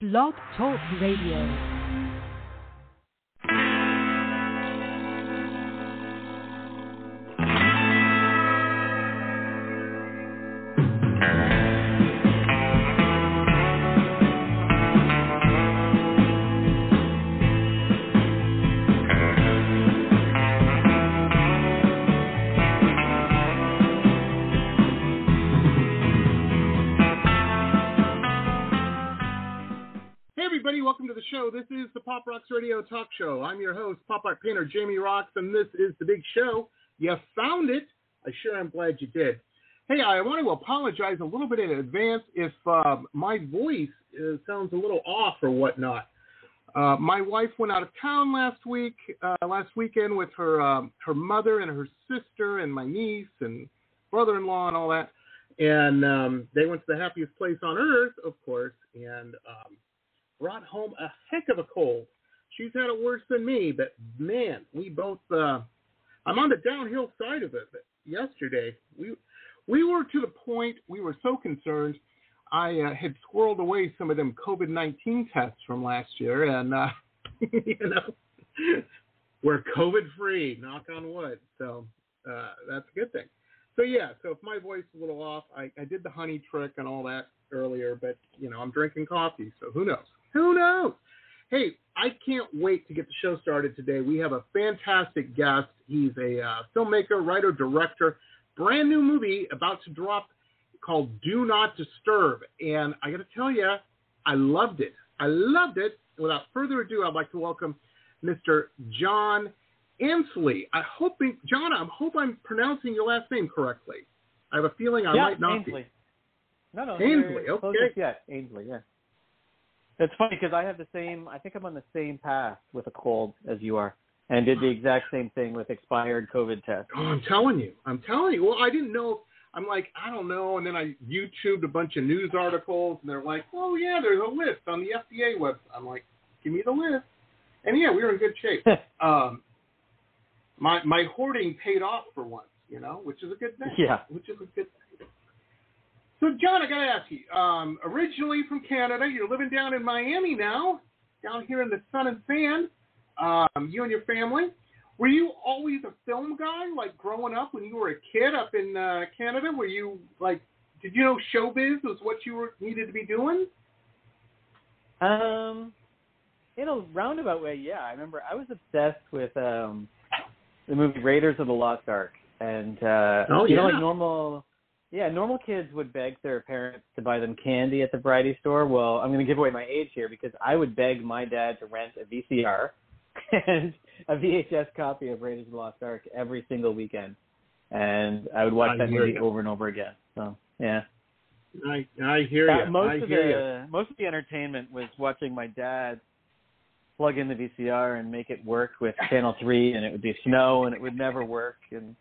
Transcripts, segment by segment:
Blog Talk Radio. Show. This is the Pop Rocks Radio Talk Show. I'm your host, pop art painter Jamie Roxx, and this is the big show. You found it. I sure am glad you did. Hey, I want to apologize a little bit in advance if uh, my voice uh, sounds a little off or whatnot. Uh, my wife went out of town last week, uh, last weekend with her um, her mother and her sister and my niece and brother-in-law and all that, and um, they went to the happiest place on earth, of course, and um, brought home a heck of a cold. She's had it worse than me, but man, we both. Uh, I'm on the downhill side of it. But yesterday, we we were to the point we were so concerned. I uh, had squirreled away some of them COVID nineteen tests from last year, and uh, you know we're COVID free. Knock on wood. So uh, that's a good thing. So yeah, so if my voice is a little off, I, I did the honey trick and all that earlier, but you know I'm drinking coffee, so who knows? Who knows? Hey, I can't wait to get the show started today. We have a fantastic guest. He's a uh, filmmaker, writer, director. Brand new movie about to drop called Do Not Disturb. And I got to tell you, I loved it. I loved it. Without further ado, I'd like to welcome Mr. John Ansley. I hope, John, I hope I'm pronouncing your last name correctly. I have a feeling I yeah, might not Ainslie. be. No, no, Ainslie, okay. yet. Ainslie, yeah. It's funny because I have the same. I think I'm on the same path with a cold as you are, and did the exact same thing with expired COVID tests. Oh, I'm telling you. I'm telling you. Well, I didn't know. I'm like, I don't know. And then I YouTubed a bunch of news articles, and they're like, oh, yeah, there's a list on the FDA website. I'm like, give me the list. And yeah, we were in good shape. um, my my hoarding paid off for once, you know, which is a good thing. Yeah. Which is a good thing. So, John, I got to ask you. Um, originally from Canada, you're living down in Miami now, down here in the sun and sand. Um, you and your family. Were you always a film guy, like growing up when you were a kid up in uh, Canada? Were you like, did you know showbiz was what you were needed to be doing? Um, in a roundabout way, yeah. I remember I was obsessed with um the movie Raiders of the Lost Ark, and uh, Oh, you know, like normal. Yeah, normal kids would beg their parents to buy them candy at the variety store. Well, I'm going to give away my age here because I would beg my dad to rent a VCR and a VHS copy of Raiders of the Lost Ark every single weekend, and I would watch I that movie ya. over and over again. So yeah, I I hear Uh, you. most I of hear you. the most of the entertainment was watching my dad plug in the VCR and make it work with Channel Three, and it would be snow, and it would never work, and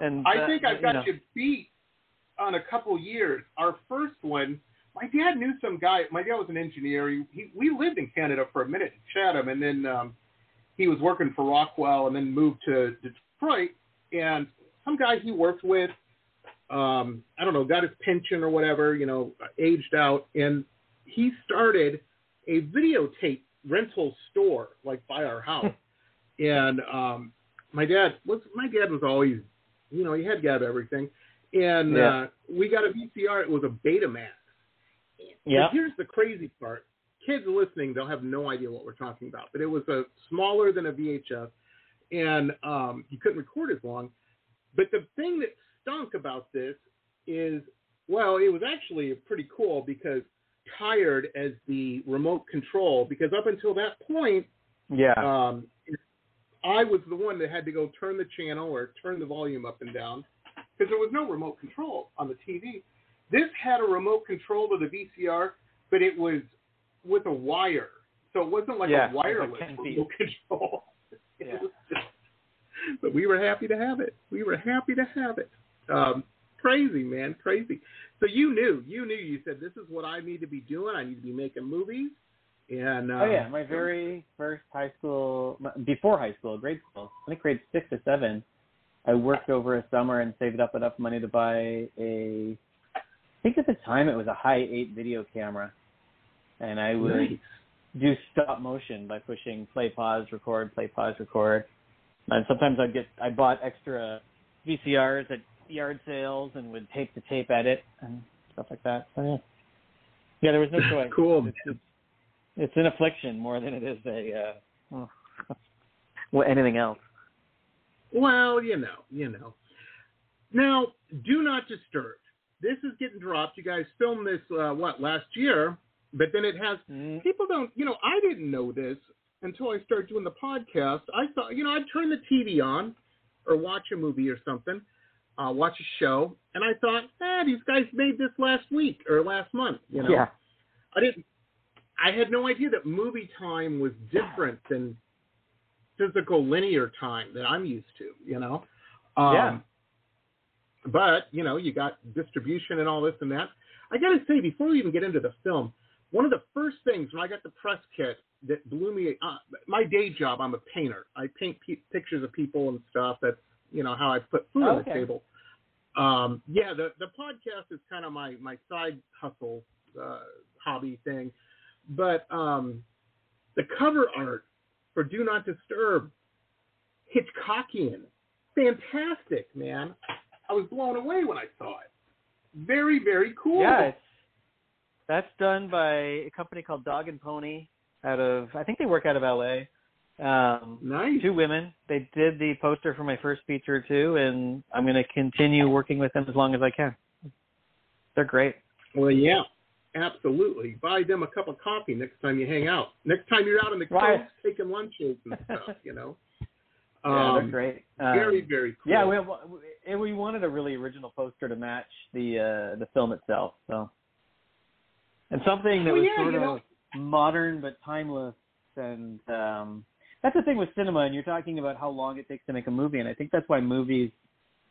and I uh, think I've you got know. you beat on a couple years. Our first one, my dad knew some guy. My dad was an engineer. He, he we lived in Canada for a minute in Chatham, and then um, he was working for Rockwell, and then moved to Detroit. And some guy he worked with, um, I don't know, got his pension or whatever, you know, aged out, and he started a videotape rental store like by our house. and um, my dad was my dad was always you know, he had to have everything. And Yeah. uh, we got a VCR. It was a Betamax. yeah, But here's the crazy part. Kids listening, they'll have no idea what we're talking about. But it was a smaller than a VHS, and um, you couldn't record as long. But the thing that stunk about this is, well, it was actually pretty cool because tired as the remote control. Because up until that point, yeah, um, I was the one that had to go turn the channel or turn the volume up and down because there was no remote control on the TV. This had a remote control to the VCR, but it was with a wire, so it wasn't like Yeah, a wireless 10 feet. remote control. Yeah. just- but we were happy to have it. We were happy to have it. Um, crazy, man, crazy. So you knew, you knew. You said this is what I need to be doing. I need to be making movies. And uh, oh yeah, my very first high school, before high school, grade school, I think grade six or seven, I worked over a summer and saved up enough money to buy a, I think at the time it was a Hi8 video camera, and I would Nice. do stop motion by pushing play, pause, record, play, pause, record. And sometimes I'd get I bought extra VCRs at yard sales and would tape to tape edit and stuff like that. So yeah, yeah, there was no choice. Cool. It's, it's, it's an affliction more than it is a uh, well anything else. Well, you know, you know. Now, do not disturb. This is getting dropped. You guys filmed this uh, what last year, but then it has Mm, people don't. You know, I didn't know this until I started doing the podcast. I thought, you know, I'd turn the TV on or watch a movie or something, uh, watch a show, and I thought, ah, these guys made this last week or last month. You know, Yeah. I didn't. I had no idea that movie time was different than physical linear time that I'm used to. You know. Um, Yeah. But you know, you got distribution and all this and that. I got to say, before we even get into the film, one of the first things when I got the press kit that blew me. Uh, my day job, I'm a painter. I paint pe- pictures of people and stuff. That's you know how I put food on the table. Um, yeah, the the podcast is kind of my my side hustle uh, hobby thing, but um, the cover art for Do Not Disturb, Hitchcockian, fantastic, man. I was blown away when I saw it. Very very cool. Yeah, that's done by a company called Dog and Pony out of I think they work out of LA. Um, nice. two women. They did the poster for my first feature too, and I'm going to continue working with them as long as I can. They're great. Well, yeah, absolutely. Buy them a cup of coffee next time you hang out. Next time you're out in the coast taking lunches and stuff, you know. Yeah, they're Um, great. Um, Very, very cool. Yeah, we, we we wanted a really original poster to match the uh, the film itself. So, and something that Well, was yeah, sort of know- modern but timeless. And um, that's the thing with cinema. And you're talking about how long it takes to make a movie, and I think that's why movies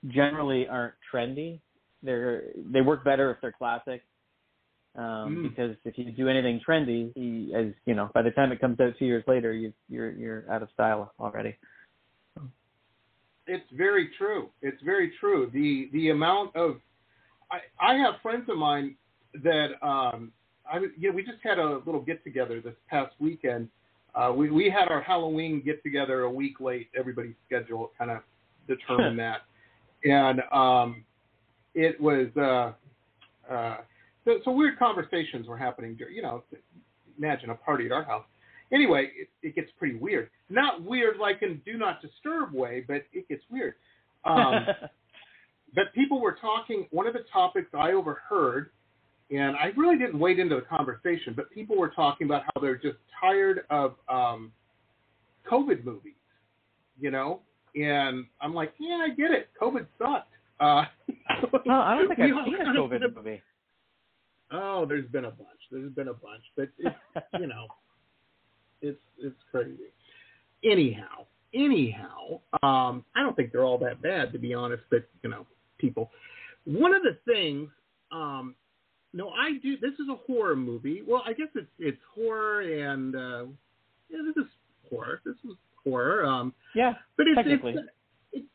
generally aren't trendy. They're they work better if they're classic. Um, Mm. Because if you do anything trendy, you- as you know, by the time it comes out two years later, you, you're you're out of style already. It's very true. It's very true. The the amount of I I have friends of mine that um I you know we just had a little get together this past weekend. Uh, we we had our Halloween get together a week late. Everybody's schedule kind of determined that, and um, it was uh, uh, so, so weird conversations were happening. You know, imagine a party at our house. Anyway, it, it gets pretty weird. Not weird like in do not disturb way, but it gets weird. Um, but people were talking. One of the topics I overheard, and I really didn't wade into the conversation, but people were talking about how they're just tired of um, COVID movies, you know. And I'm like, yeah, I get it. COVID sucked. Uh, no, I don't think I've seen a COVID movie. Oh, there's been a bunch. There's been a bunch, but it's, you know, it's it's crazy. Anyhow, anyhow, um, I don't think they're all that bad to be honest. But you know, people. One of the things, um, no, I do. This is a horror movie. Well, I guess it's it's horror and uh, yeah, this is horror. This is horror. Um, yeah, but it's, Technically. it's, it's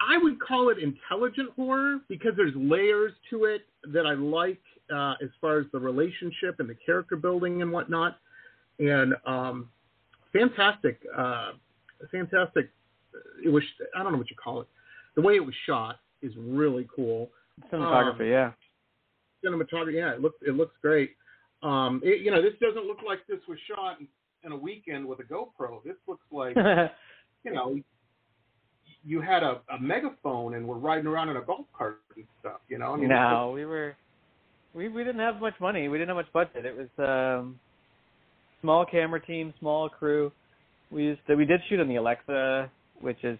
I would call it intelligent horror because there's layers to it that I like uh, as far as the relationship and the character building and whatnot. And um, fantastic, uh, fantastic. It was I don't know what you call it. The way it was shot is really cool. cinematography. Um, yeah. Cinematography, yeah, it looks it looks great. Um, it, you know, this doesn't look like this was shot in, in a weekend with a GoPro. This looks like you know, you had a, a megaphone and were riding around in a golf cart and stuff. You know, I mean, no, we were we we didn't have much money. We didn't have much budget. It was um small camera team, small crew. We used to, we did shoot on the Alexa, which is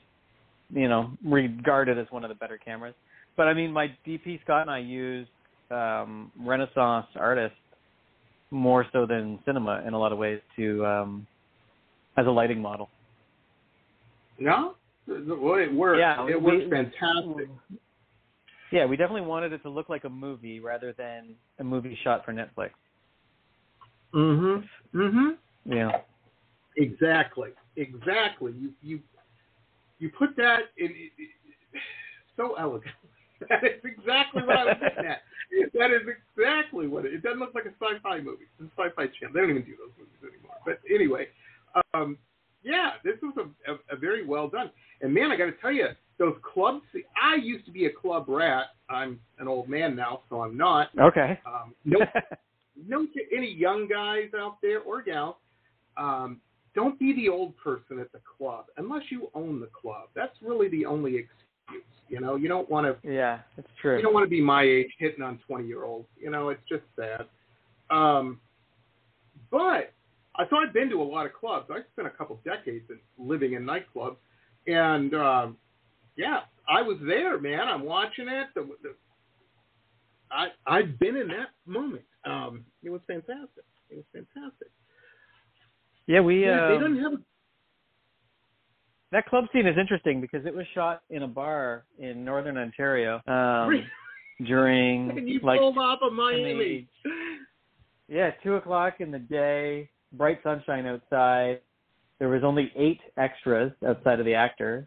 you know regarded as one of the better cameras. But I mean, my DP Scott and I used um Renaissance artists more so than cinema in a lot of ways to um as a lighting model. no, well, it works. Yeah, it we- works fantastic. Yeah, we definitely wanted it to look like a movie rather than a movie shot for Netflix. Mhm. Mhm. Yeah. Exactly. Exactly. You you you put that in it, so elegant. That is exactly what I was getting at. That is exactly what it. It doesn't look like a sci-fi movie. It's a sci-fi channel. They don't even do those movies anymore. But anyway, um, yeah, this was a, a, a very well done. And man, I got to tell you, those clubs. I used to be a club rat. I'm an old man now, so I'm not. Okay. Um, no, no to any young guys out there or gals. Um, don't be the old person at the club unless you own the club. That's really the only excuse. You know, you don't want to. yeah, it's true. You don't want to be my age hitting on twenty year olds. You know, it's just sad. Um, but I so I've been to a lot of clubs. I spent a couple decades in, living in nightclubs, and um, yeah, I was there, man. I'm watching it. The, the, I I've been in that moment. Um, it was fantastic. It was fantastic. yeah, we Yeah, they um, don't have. A, that club scene is interesting because it was shot in a bar in northern Ontario um, during and you like pulled off of Miami. yeah two o'clock in the day, bright sunshine outside. There was only eight extras outside of the actors.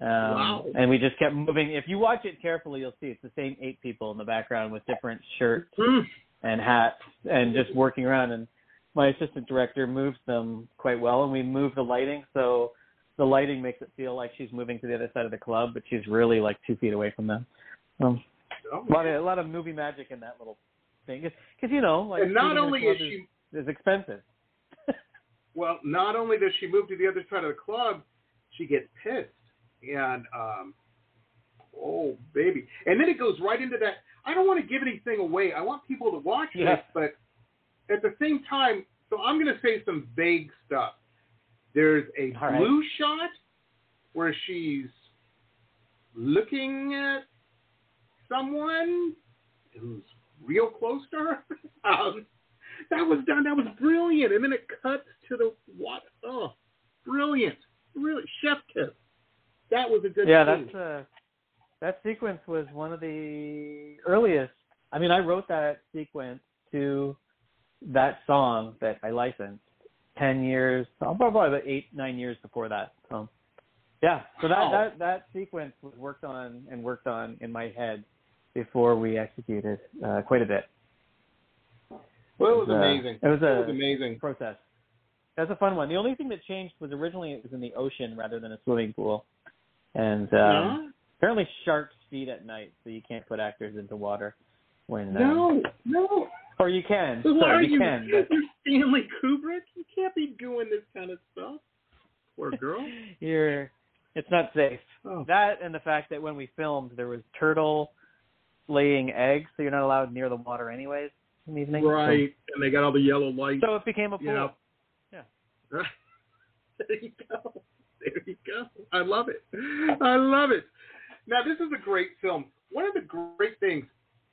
Um, Wow. And we just kept moving. If you watch it carefully, you'll see it's the same eight people in the background with different shirts Mm. and hats and just working around. And my assistant director moves them quite well, and we move the lighting so the lighting makes it feel like she's moving to the other side of the club, but she's really like two feet away from them. Um, Oh, a lot of a lot of movie magic in that little thing, because you know, like and not shooting in a only is she is expensive. Well, not only does she move to the other side of the club, she gets pissed. And um oh baby. And then it goes right into that I don't want to give anything away. I want people to watch Yeah. this, but at the same time, so I'm gonna say some vague stuff. There's a All right. blue shot where she's looking at someone who's real close to her. Um, that was done. That was brilliant. And then it cuts to the what? Oh, brilliant! Really, chef kiss. That was a good. yeah, scene. that's uh, that sequence was one of the earliest. I mean, I wrote that sequence to that song that I licensed ten years, probably about eight, nine years before that. So, yeah, so that Wow. that that sequence was worked on and worked on in my head before we executed uh, quite a bit. well, it was uh, amazing. It was It was a amazing. process. That's a fun one. The only thing that changed was originally it was in the ocean rather than a swimming pool, and um, Huh? apparently sharks feed at night, so you can't put actors into water when um, No, no. or you can. Who Sorry, are you you? can, but You're Stanley Kubrick. You can't be doing this kind of stuff. Poor girl. you're it's not safe. Oh. That and the fact that when we filmed there was turtle laying eggs, so you're not allowed near the water anyways in the evening. So- Right, and they got all the yellow lights. So, it became a pool. you know. Yeah. there you go. There you go. I love it. I love it. Now, this is a great film. One of the great things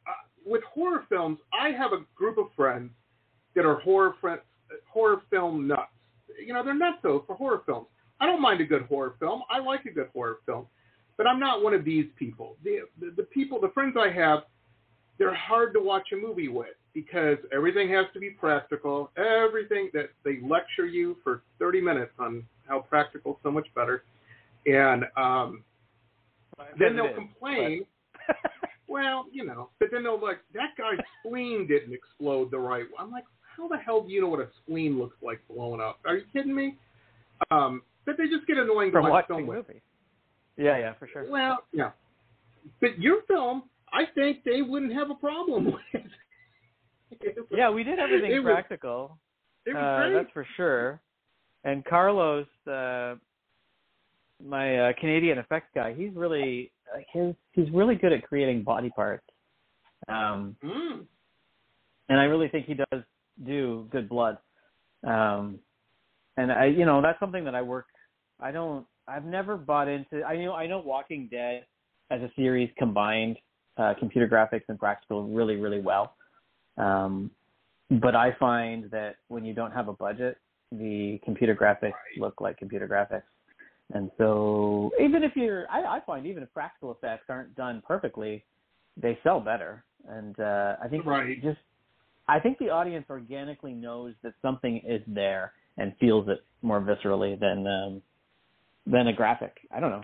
uh, with horror films, I have a group of friends that are horror friends, horror film nuts. You know, they're nuts though for horror films. I don't mind a good horror film. I like a good horror film, but I'm not one of these people. The the, the people, the friends I have, they're hard to watch a movie with because everything has to be practical. Everything that they lecture you for 30 minutes on how practical is so much better, and um, then they'll is, complain. but- Well, you know, but then they'll like that guy's spleen didn't explode the right way. I'm like, how the hell do you know what a spleen looks like blown up? Are you kidding me? Um, but they just get annoying from watch watching film with. Yeah, yeah, for sure. Well, yeah. But your film, I think they wouldn't have a problem with. Was- Yeah, we did everything it was- practical. It was Uh, great. that's for sure. And Carlos, uh, my uh, Canadian effects guy, he's really like his he's really good at creating body parts. Um, Mm. and I really think he does do good blood. Um, and I, you know, that's something that I work. I don't. I've never bought into. I know. I know. Walking Dead as a series combined uh, computer graphics and practical really, really well. Um, but I find that when you don't have a budget, the computer graphics look like computer graphics. And so, even if you're, I, I find even if practical effects aren't done perfectly, they sell better. And uh, I think Right. just I think the audience organically knows that something is there and feels it more viscerally than um, than a graphic. I don't know.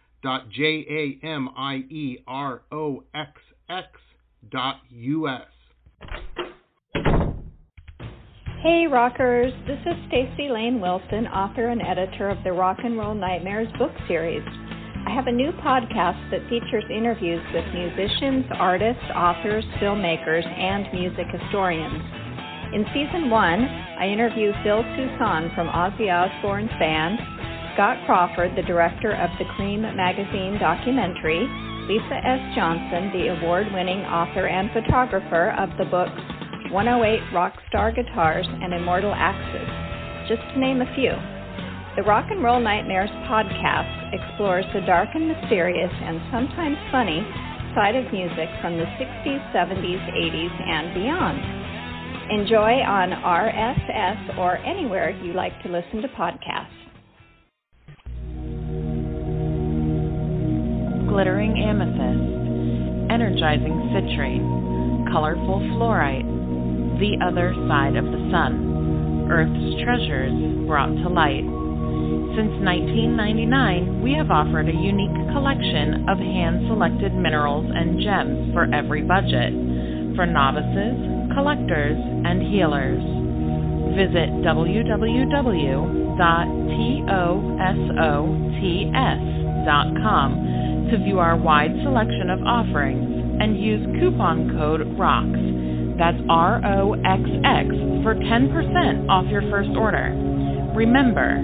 dot j a m i e r o x x dot u s. Hey rockers, this is Stacy Lane Wilson, author and editor of the Rock and Roll Nightmares book series. I have a new podcast that features interviews with musicians, artists, authors, filmmakers, and music historians. In season one, I interview Phil Soussan from Ozzy Osbourne's band, Scott Crawford, the director of the Creem magazine documentary, Lisa S. Johnson, the award winning author and photographer of the books 108 Rockstar Guitars and Immortal Axes, just to name a few. The Rock and Roll Nightmares podcast explores the dark and mysterious and sometimes funny side of music from the 60s, 70s, 80s, and beyond. Enjoy on RSS or anywhere you like to listen to podcasts. Glittering amethyst, energizing citrine, colorful fluorite, the other side of the sun, Earth's treasures brought to light. Since 1999, we have offered a unique collection of hand selected minerals and gems for every budget, for novices, collectors, and healers. Visit www.tosots.com to view our wide selection of offerings and use coupon code ROXX, that's R O X X, for 10% off your first order. Remember,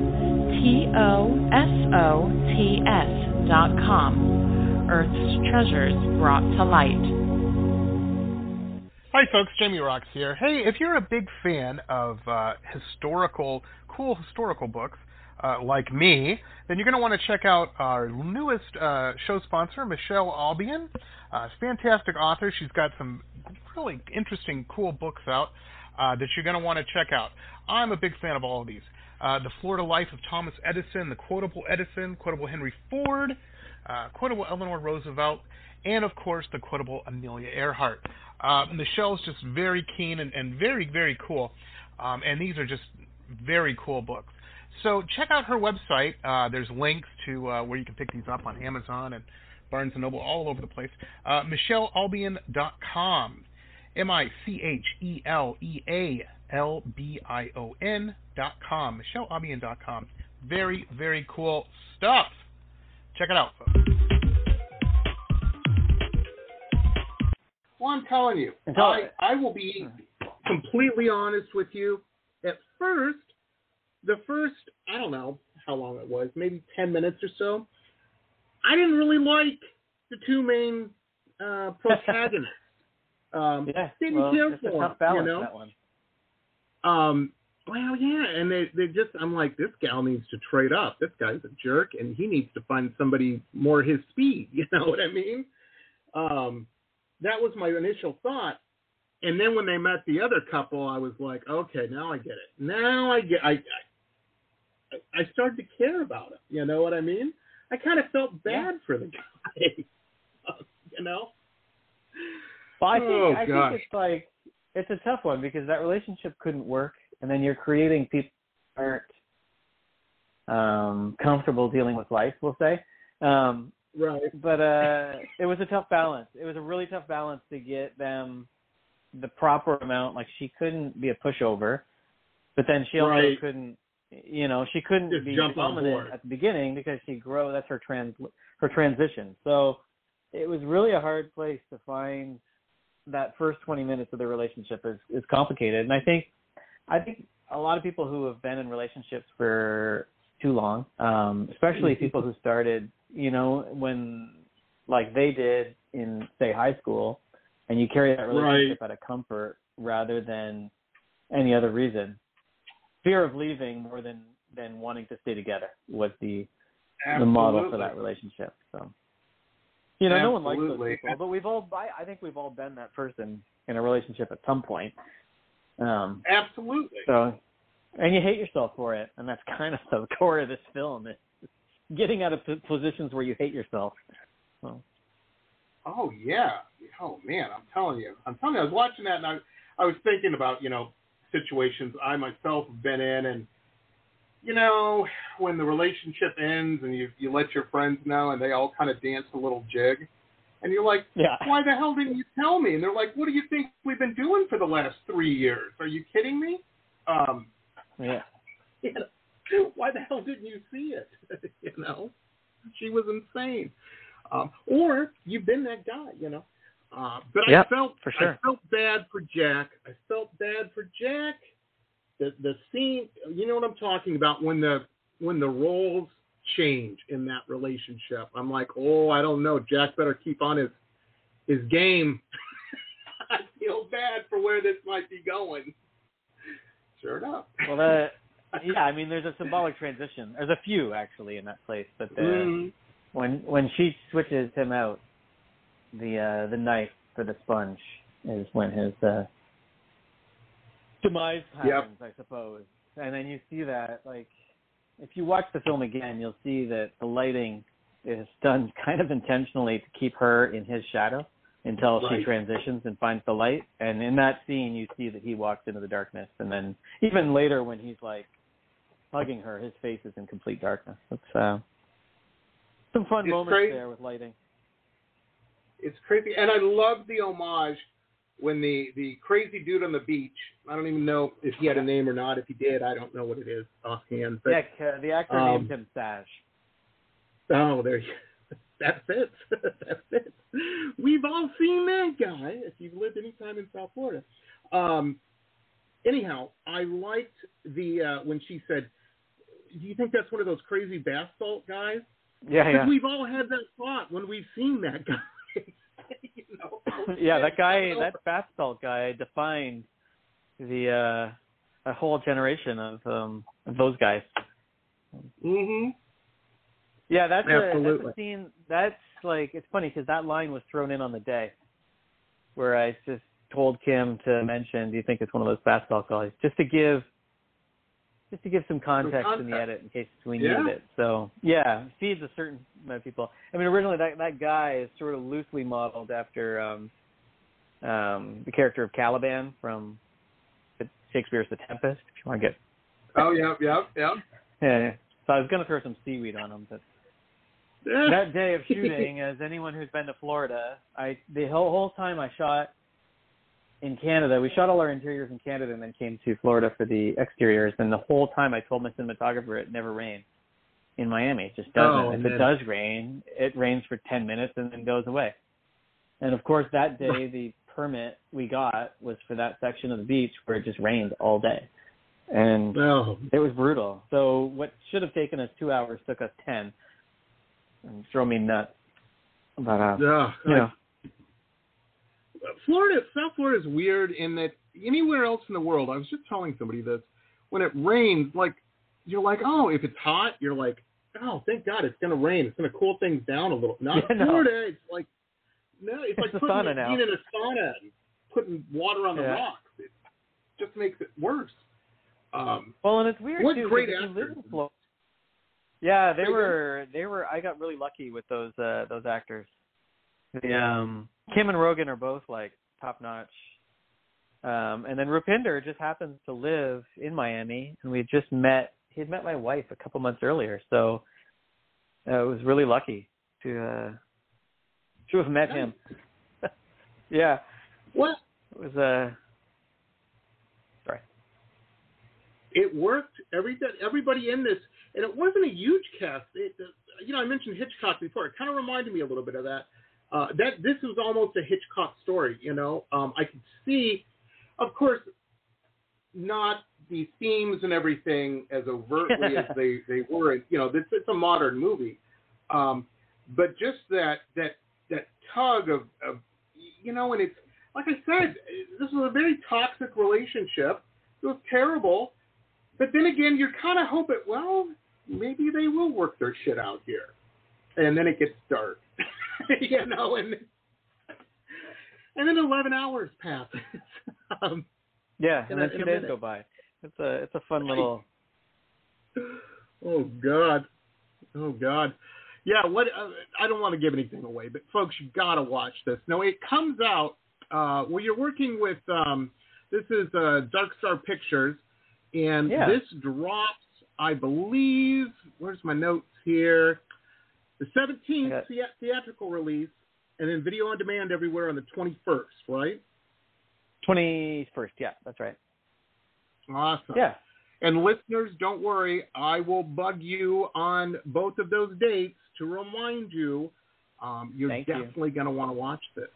T O S O T S dot com, Earth's treasures brought to light. Hi, folks. Jamie Roxx here. Hey, if you're a big fan of uh, historical, cool historical books, uh, like me, then you're going to want to check out our newest uh, show sponsor, Michele Albion. Uh, fantastic author. She's got some really interesting, cool books out uh, that you're going to want to check out. I'm a big fan of all of these. Uh, the Florida Life of Thomas Edison, The Quotable Edison, Quotable Henry Ford, Quotable Eleanor Roosevelt, and of course the Quotable Amelia Earhart. Michele's just very keen and, and very, very cool. Um, and these are just very cool books. So check out her website. Uh, there's links to uh, where you can pick these up on Amazon and Barnes and Noble, all over the place. Uh, MicheleAlbion.com. M-I-C-H-E-L-E-A-L-B-I-O-N dot com. MicheleAlbion.com. Very, very cool stuff. Check it out, folks. Well, I'm telling you, I, I will be completely honest with you. At first, the first, I don't know how long it was, maybe 10 minutes or so, I didn't really like the two main uh, protagonists. um, yeah, didn't well, care it's for them, balance, you know? that one. Um, well, yeah, and they they just I'm like this gal needs to trade up. This guy's a jerk, and he needs to find somebody more his speed. You know what I mean? Um, that was my initial thought, and then when they met the other couple, I was like, okay, now I get it. Now I get I I started to care about him. You know what I mean? I kind of felt bad Yeah. for the guy. you know? Well, I think Oh, I gosh. think it's like it's a tough one because that relationship couldn't work, and then you're creating people who aren't um, comfortable dealing with life. We'll say, um, Right. but uh, it was a tough balance. It was a really tough balance to get them the proper amount. Like she couldn't be a pushover, but then she also Right. couldn't. You know, she couldn't Just be jump on dominant board. at the beginning because she grow. That's her trans her transition. So it was really a hard place to find that first 20 minutes of the relationship is is complicated and i think i think a lot of people who have been in relationships for too long um especially Mhm. people who started you know when like they did in say high school and you carry that relationship out of comfort rather than any other reason fear of leaving more than than wanting to stay together was the the model for that relationship so You know, no one likes those Absolutely. people, but we've all I, I think we've all been that person in a relationship at some point. Um, Absolutely. so, and you hate yourself for it, and that's kind of the core of this film is getting out of positions where you hate yourself. So, Oh yeah. Oh man, I'm telling you. I'm telling you. I was watching that and I I was thinking about, you know, situations I myself have been in and you know, when the relationship ends and you you let your friends know and they all kind of dance a little jig and you're like, yeah, "Why the hell didn't you tell me?" And they're like, "What do you think we've been doing for the last 3 years? Are you kidding me?" Um yeah, you know, why the hell didn't you see it? you know, she was insane. Um, or you've been that guy, you know. Uh, but Yep, I felt for sure. I felt bad for Jack. I felt bad for Jack. The the scene, you know what I'm talking about when the when the roles change in that relationship. I'm like, oh, I don't know. Jack better keep on his his game. I feel bad for where this might be going. Sure enough. well, that yeah, I mean, there's a symbolic transition. There's a few actually in that place, but the, Mhm. when when she switches him out, the uh, the knife for the sponge is when his uh, demise Yep. happens, I suppose. And then you see that like if you watch the film again, you'll see that the lighting is done kind of intentionally to keep her in his shadow until she transitions and finds the light. And in that scene, you see that he walks into the darkness, and then even later when he's like hugging her, his face is in complete darkness. It's uh, some fun It's moments crazy. there with lighting. It's crazy, and I love the homage when the the crazy dude on the beach. I don't even know if he had a name or not. If he did, I don't know what it is offhand. But yeah, the actor um, named him Sash. oh, there you. That fits. that fits. We've all seen that guy if you've lived any time in South Florida. Um, anyhow, I liked the uh, when she said, "Do you think that's one of those crazy bath salt guys?" Yeah, yeah. we've all had that thought when we've seen that guy. You know? yeah, that guy, that salt guy, defined the uh, a whole generation of um of those guys. Mhm. Yeah, that's a, that's a scene. That's like it's funny because that line was thrown in on the day, where I just told Kim to mention, "Do you think it's one of those salt guys?" Just to give, just to give some context, in the edit in case we Yeah. needed it. So yeah, feeds a certain amount of people. I mean, originally that that guy is sort of loosely modeled after um um the character of Caliban from Shakespeare's The Tempest. If you want to get Oh yeah, yeah, yeah. yeah, yeah. So I was gonna throw some seaweed on him, but that day of shooting, as anyone who's been to Florida, I the whole whole time I shot in Canada, we shot all our interiors in Canada and then came to Florida for the exteriors. And the whole time I told my cinematographer it never rained in Miami. It just doesn't. Oh, if man. it does rain, it rains for ten minutes and then goes away. And of course, that day the permit we got was for that section of the beach where it just rained all day, and No. it was brutal. So what should have taken us two hours took us ten, and drove me nuts. But uh, Yeah. you know, Florida, South Florida is weird in that anywhere else in the world, I was just telling somebody this, when it rains, like, you're like, oh, if it's hot, you're like, oh, thank God it's going to rain. It's going to cool things down a little. Not Yeah, no. Florida. It's like, no, it's, It's like putting, now. in a sauna and putting water on the Yeah. rocks. It just makes it worse. Um, well, and it's weird What too. great because if you live actors. Yeah, they were. They were. I got really lucky with those uh those actors. The um Kim and Rogan are both like top notch. Um, and then Rupinder just happens to live in Miami, and we just met. He had met my wife a couple months earlier, so uh, it was really lucky to uh to have met him. yeah, what? it was uh sorry. it worked. Every everybody in this, and it wasn't a huge cast. It, you know, I mentioned Hitchcock before. It kind of reminded me a little bit of that. Uh, that this was almost a Hitchcock story. You know, um, I could see, of course, not the themes and everything as overtly as they they were. You know, this it's a modern movie, um, but just that that that tug of, of you know, and it's like I said, this was a very toxic relationship. It was terrible. But then again, you're kind of hoping, well, maybe they will work their shit out here. And then it gets dark. you know, and and then eleven hours passes. um, Yeah, and then two days go by. It's a it's a fun little. oh God, oh God, yeah. What uh, I don't want to give anything away, but folks, you gotta watch this. Now it comes out. Uh, well, you're working with. Um, this is uh, Dark Star Pictures, and Yeah. this drops, I believe. Where's my notes here? The 17th Okay. thea- theatrical release, and then video on demand everywhere on the 21st. Right? Twenty first, yeah, that's right. Awesome. Yeah, And listeners, don't worry. I will bug you on both of those dates to remind you. Um, you're Thank you. definitely going to want to watch this.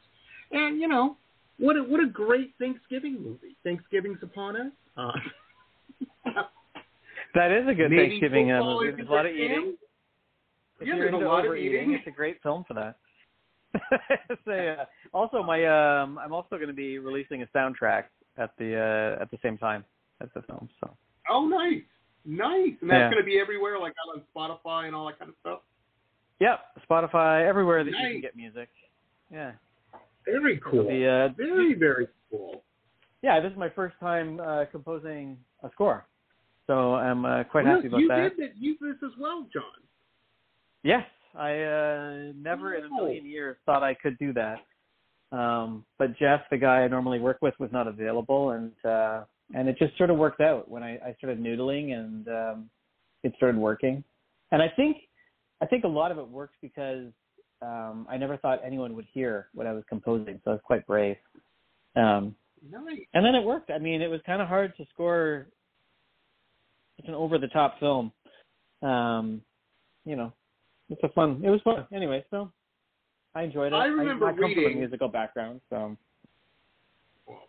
And you know, what a, what a great Thanksgiving movie. Thanksgiving's upon us. Uh, that is a good maybe Thanksgiving movie. There's a lot of eating. If Yeah, you're there's a into lot of overeating, eating. it's a great film for that. so, yeah. Also, my um, I'm also going to be releasing a soundtrack at the uh, at the same time as the film. So Oh, nice, nice. And that's Yeah. going to be everywhere, like on Spotify and all that kind of stuff. yeah, Spotify, everywhere that you can get music. Yeah, Very cool. the uh, Very very cool. yeah, this is my first time uh, composing a score, so I'm uh, quite Well, happy about you that. You did that. You this as well, John. Yes, I uh, never in a million years thought I could do that. Um, but Jeff, the guy I normally work with, was not available, and uh, and it just sort of worked out when I, I started noodling, and um, it started working. And I think I think a lot of it works because um, I never thought anyone would hear what I was composing, so I was quite brave. Um, Nice. and then it worked. I mean, it was kind of hard to score such an over the top film. Um, you know, it's a fun. It was fun anyway. So I enjoyed it. I remember I, come from reading- a musical background, so well,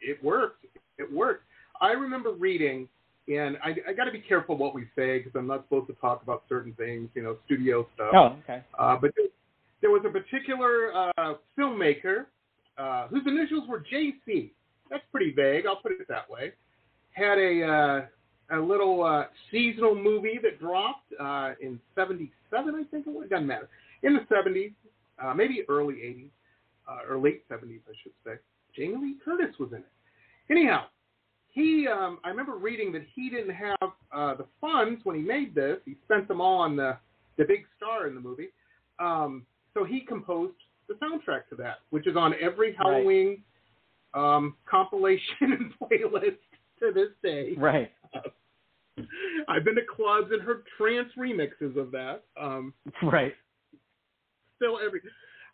it worked. It worked. I remember reading, and I, I got to be careful what we say because I'm not supposed to talk about certain things, you know, studio stuff. oh okay. Uh, but there, there was a particular uh, filmmaker uh, whose initials were JC. That's pretty vague. I'll put it that way. Had a uh, a little uh, seasonal movie that dropped uh, in '77, I think it was. Doesn't matter. In the '70s, uh, maybe early '80s, uh, or late '70s, I should say. Jamie Lee Curtis was in it. Anyhow, he um, I remember reading that he didn't have uh, the funds when he made this. He spent them all on the the big star in the movie. Um, so he composed the soundtrack to that, which is on every Halloween um, compilation and playlist to this day. Right. I've been to clubs and heard trance remixes of that. Um, Right. still every,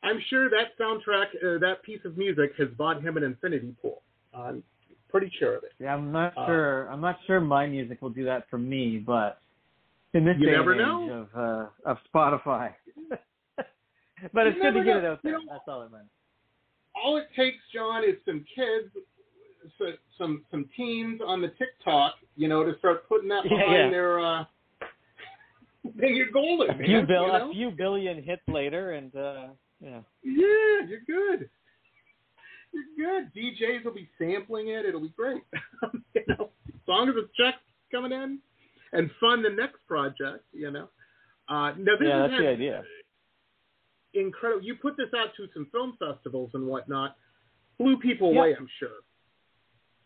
I'm sure that soundtrack, uh, that piece of music, has bought him an infinity pool. I'm pretty sure of it. Yeah, I'm not Uh, sure. I'm not sure my music will do that for me, but in this You day never and age know. of uh, of Spotify. but it's good to get it out there. You know- That's all it meant. all it takes, John, is some kids, so- some some teens on the TikTok, you know, to start putting that behind yeah. their. Uh, then you're golden, A man. few bill, you know? a few billion hits later, and uh, yeah. Yeah, you're good. You're good. DJs will be sampling it. It'll be great. you know, as long as the checks coming in and fund the next project, you know. Uh, now this Yeah, has that's the idea. Incredible. You put this out to some film festivals and whatnot. Blew people Yeah. away, I'm sure.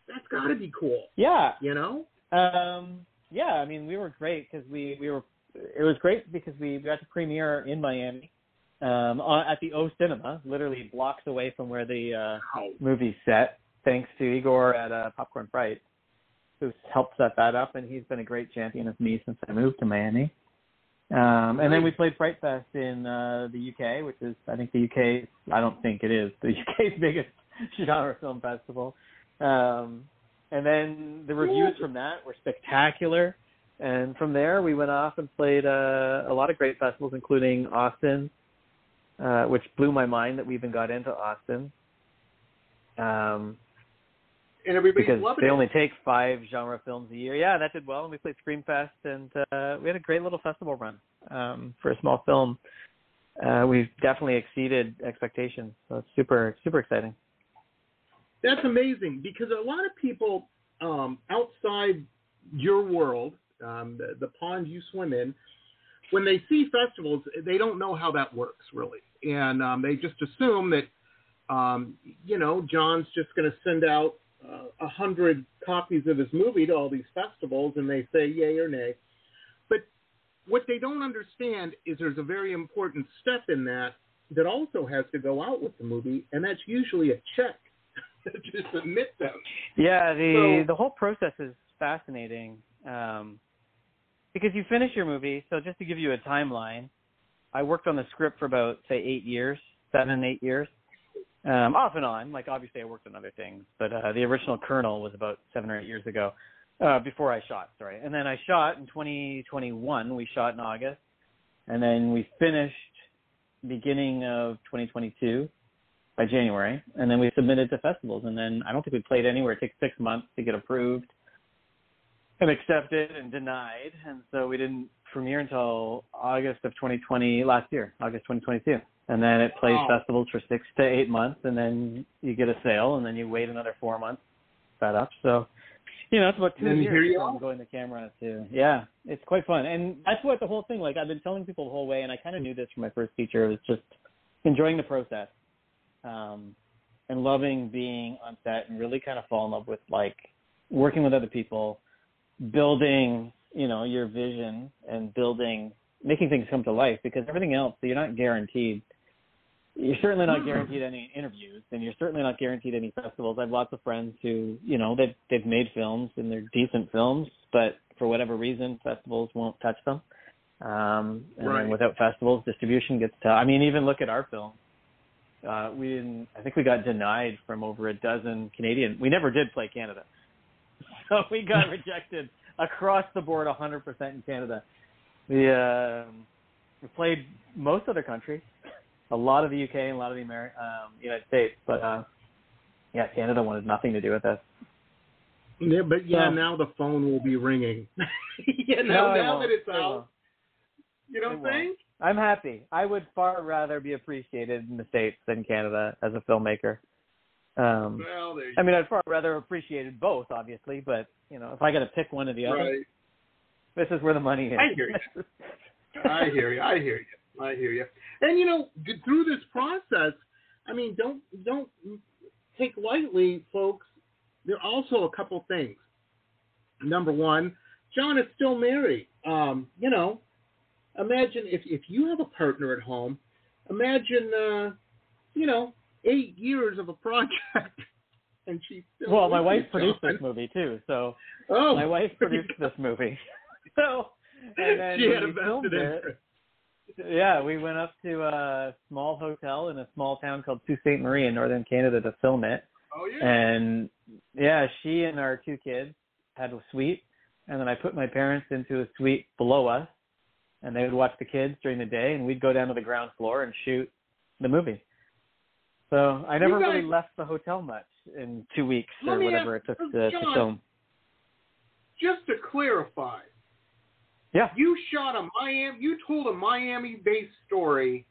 That's got to be cool. Yeah, You know. Um, yeah, I mean, we were great because we we were. It was great because we got to premiere in Miami, um, on, at the O Cinema, literally blocks away from where the uh, Wow. movie's set. Thanks to Igor at uh, Popcorn Fright, who's helped set that up, and he's been a great champion of me since I moved to Miami. Um, and then we played Fright Fest in uh, the UK, which is I think the UK. I don't think it is the UK's biggest genre film festival. Um, and then the reviews from that were spectacular. And from there, we went off and played uh, a lot of great festivals, including Austin, uh, which blew my mind that we even got into Austin. Um, And everybody's because loving they it. only take five genre films a year. Yeah, that did well. And we played Screamfest, and uh, we had a great little festival run um, for a small film. Uh, we've definitely exceeded expectations, so it's super super exciting. That's amazing because a lot of people um, outside your world, um, the, the pond you swim in, when they see festivals, they don't know how that works really, and um, they just assume that um, you know John's just going to send out uh, a uh, hundred copies of his movie to all these festivals, and they say yay or nay. But what they don't understand is there's a very important step in that that also has to go out with the movie, and that's usually a check to submit them. Yeah, the So- the whole process is fascinating um, because you finish your movie. So just to give you a timeline, I worked on the script for about say eight years, seven eight years, um, off and on. Like obviously I worked on other things, but uh, the original kernel was about seven or eight years ago. Uh, before I shot, sorry, and then I shot in 2021. We shot in August, and then we finished beginning of 2022 by January, and then we submitted to festivals, and then I don't think we played anywhere. It takes six months to get approved and accepted and denied, and so we didn't premiere until August of 2020 last year, August 2022, and then it plays Wow. festivals for six to eight months, and then you get a sale, and then you wait another four months set up. So, you know, it's about two And years from going to camera to yeah, it's quite fun, and that's what the whole thing. Like I've been telling people the whole way, and I kind of knew this from my first feature. It was just enjoying the process um, and loving being on set and really kind of fall in love with like working with other people, building, you know, your vision and building, making things come to life because everything else, you're not guaranteed. You're certainly not guaranteed any interviews and you're certainly not guaranteed any festivals. I have lots of friends who, you know, they've, they've made films and they're decent films, but for whatever reason, festivals won't touch them. Um, and Right. without festivals, distribution gets tough. I mean, even look at our film uh, we didn't. I think we got denied from over a dozen Canadian. We never did play Canada, so we got rejected across the board, 100% in Canada. We um, we played most other countries, a lot of the UK and a lot of the Ameri- um, United States, but uh, yeah, Canada wanted nothing to do with us. Yeah, but yeah, So- now the phone will be ringing. yeah, No, now, it now won't. that it's It out, won't. you know It what I'm saying? I'm happy. I would far rather be appreciated in the states than Canada as a filmmaker. Um, Well, I mean, I'd far rather appreciated both, obviously, but you know, if I got to pick one or the other, Right. this is where the money is. I hear you. I hear you. I hear you. I hear you. And you know, through this process, I mean, don't don't take lightly, folks. There are also a couple things. Number one, John is still married. Um, you know, imagine if if you have a partner at home. Imagine, uh, you know, eight years of a project, and still. well, my wife produced this movie too, so Oh, my wife produced this movie. So, and then she had a vested it. interest. Yeah, we went up to a small hotel in a small town called Sault Ste. Marie in northern Canada to film it. Oh yeah. And yeah, she and our two kids had a suite, and then I put my parents into a suite below us, and they would watch the kids during the day, and we'd go down to the ground floor and shoot the movie. So I never guys- really left the hotel much in two weeks or whatever ask- it took to, to film. Just to clarify, Yeah, you shot a Miami. You told a Miami-based story.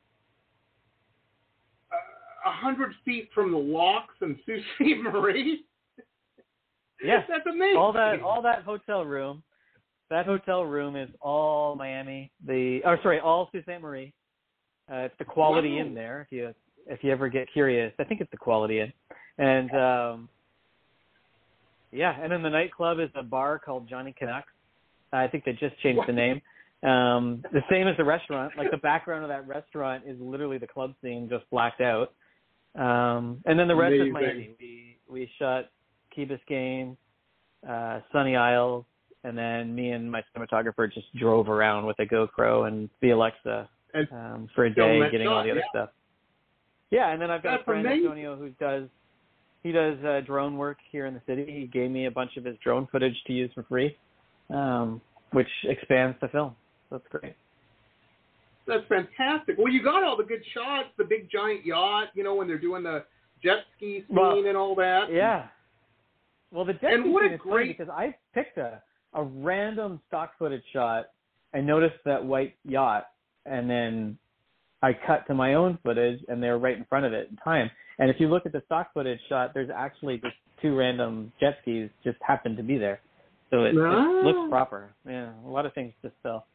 uh, A hundred feet from the locks and Sault Ste. Marie. yeah. That's amazing. all that all that hotel room that hotel room is all miami the or sorry all sault ste. Marie. Uh, it's the quality Wow. inn there if you if you ever get curious. I think it's the quality inn and um yeah and then the nightclub is a bar called johnny canucks. I think they just changed the name. Um the same as the restaurant. Like the background of that restaurant is literally the club scene just blacked out. Um and then the rest Amazing. is miami. We we shot key biscayne uh, Sunny Isles, and then me and my cinematographer just drove around with a GoPro and the Alexa um, for a day, getting all the other yeah. stuff. Yeah, and then I've got That's a friend amazing. Antonio who does he does uh, drone work here in the city. He gave me a bunch of his drone footage to use for free, um, which expands the film. That's great. That's fantastic. Well, you got all the good shots, the big giant yacht, you know, when they're doing the jet ski scene Well, and all that. Yeah. Well, the jet And ski what a scene is great- because I picked a a random stock footage shot. I noticed that white yacht, and then I cut to my own footage, and they were right in front of it in time. And if you look at the stock footage shot, there's actually just two random jet skis just happened to be there, so it, Ah. it looks proper. Yeah, a lot of things just fell.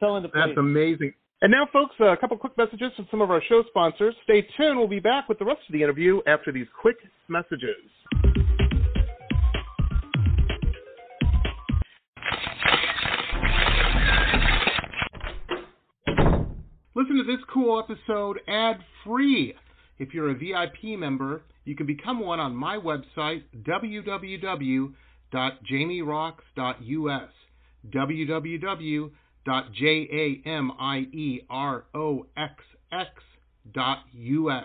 fell into place. That's amazing. And now, folks, a couple quick messages from some of our show sponsors. Stay tuned. We'll be back with the rest of the interview after these quick messages. This cool episode ad free. If you're a VIP member, you can become one on my website, www.jamieroxx.us. www.jamieroxx.us.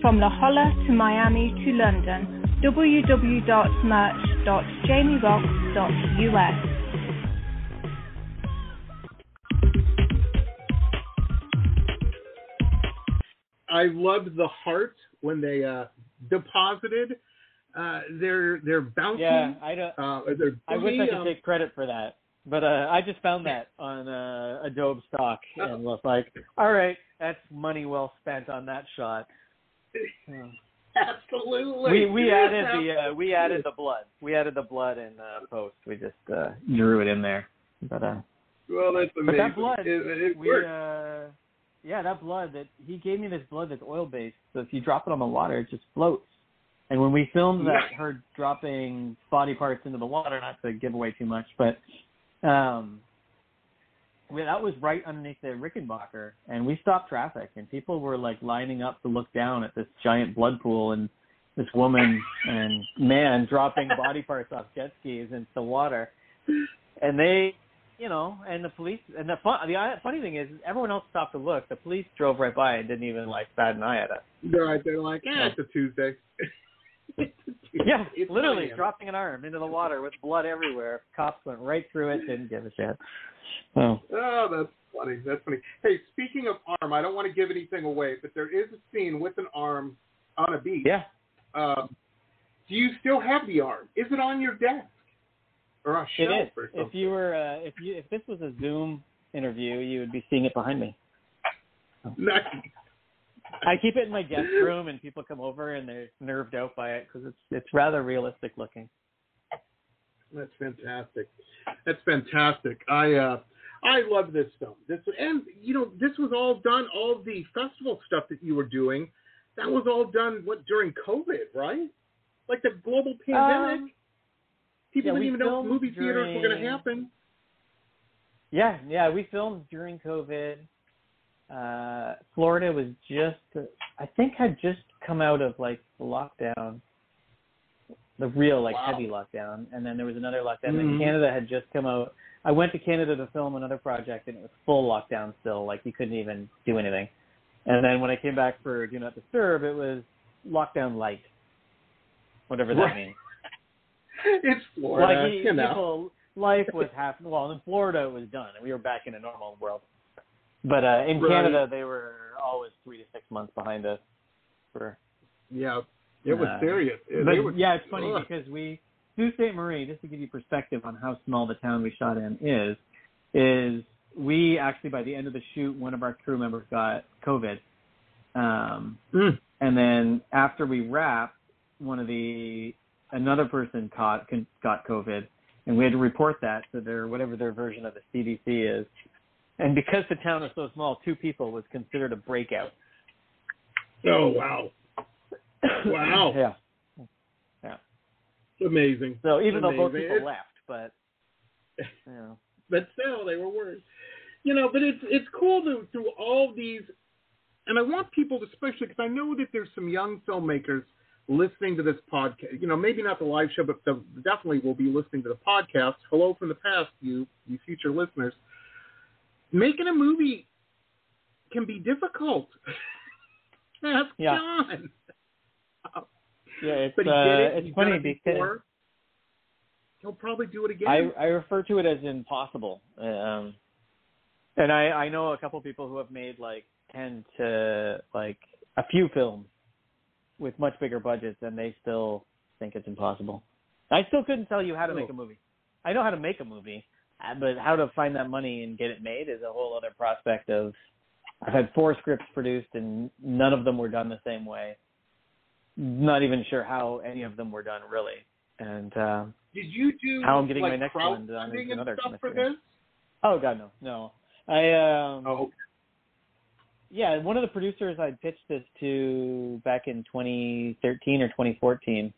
from La Jolla to Miami to London. www.merch.jamieroxx.us. I loved the heart when they uh, deposited uh, their their bounty. Yeah, I don't. Uh, their I wish I could um, take credit for that, but uh, I just found that on uh, Adobe stock and was like, all right, that's money well spent on that shot. Yeah. Absolutely. We we added the uh, we added the blood. We added the blood in uh, post. We just uh, drew it in there. But uh, Well, that's amazing. but amazing. that blood, it, it we worked. uh, yeah, that blood that he gave me this blood that's oil based. So if you drop it on the water, it just floats. And when we filmed that, her dropping body parts into the water, not to give away too much, but um, we, that was right underneath the Rickenbacker, and we stopped traffic, and people were like lining up to look down at this giant blood pool and this woman and man dropping body parts off jet skis into the water, and they, you know, and the police, and the fun, the funny thing is, everyone else stopped to look. The police drove right by and didn't even like bat an eye at us. They're right. They're like, eh, it's a Tuesday. Yeah, It's literally Miami. dropping an arm into the water with blood everywhere. Cops went right through it, didn't give a shit. Oh, Oh, that's funny. That's funny. Hey, speaking of arm, I don't want to give anything away, but there is a scene with an arm on a beach. yeah. Um, do you still have the arm? Is it on your desk or a It shelf is. or If you were, uh, if you, if this was a Zoom interview, you would be seeing it behind me. Nice. I keep it in my guest room, and people come over and they're nerved out by it because it's it's rather realistic looking. That's fantastic. That's fantastic. I uh I love this film. This and you know this was all done. All the festival stuff that you were doing, that was all done what during COVID, right? Like the global pandemic. Um, People yeah, didn't even know movie theaters were going to happen. Yeah, yeah, we filmed during COVID. Uh, Florida was just, I think, had just come out of like the lockdown, the real like Wow. heavy lockdown, and then there was another lockdown. Mhm. And Canada had just come out. I went to Canada to film another project, and it was full lockdown still. Like you couldn't even do anything. And then when I came back for Do Not Disturb, it was lockdown light, whatever that means. It's Florida, like you, you know. people, life was half. Well, in Florida it was done, and we were back in a normal world. But uh, in Right. Canada, they were always three to six months behind us. For Yeah, it was Uh, serious. It- but was- yeah, it's funny ugh. because we Sault Ste. Marie, just to give you perspective on how small the town we shot in is, is we actually by the end of the shoot, one of our crew members got COVID, um, Mm. and then after we wrapped, one of the another person caught got COVID, and we had to report that to their whatever their version of the CDC is. And because the town is so small, two people was considered a breakout. Oh wow, Wow. yeah. Yeah. Amazing. So even though both people left, but you know, but still they were worried. You know, but it's it's cool to through all these, and I want people, to, especially because I know that there's some young filmmakers listening to this podcast. You know, maybe not the live show, but the, definitely will be listening to the podcast. Hello from the past, you you future listeners. Making a movie can be difficult. Ask Yeah. John. yeah, it's But he uh, did it. it's funny it because before. He'll probably do it again. I I refer to it as impossible. Um, and I I know a couple people who have made like ten to like a few films with much bigger budgets, and they still think it's impossible. I still couldn't tell you how to make a movie. I know how to make a movie, uh, but how to find that money and get it made is a whole other prospect of. I've had four scripts produced, and none of them were done the same way. Not even sure how any of them were done really, and. Um, Did you do How I'm getting like my next one done is another stuff for mystery. this? Oh God, no, no. I um, Oh, yeah, one of the producers I pitched this to back in 2013 or 2014,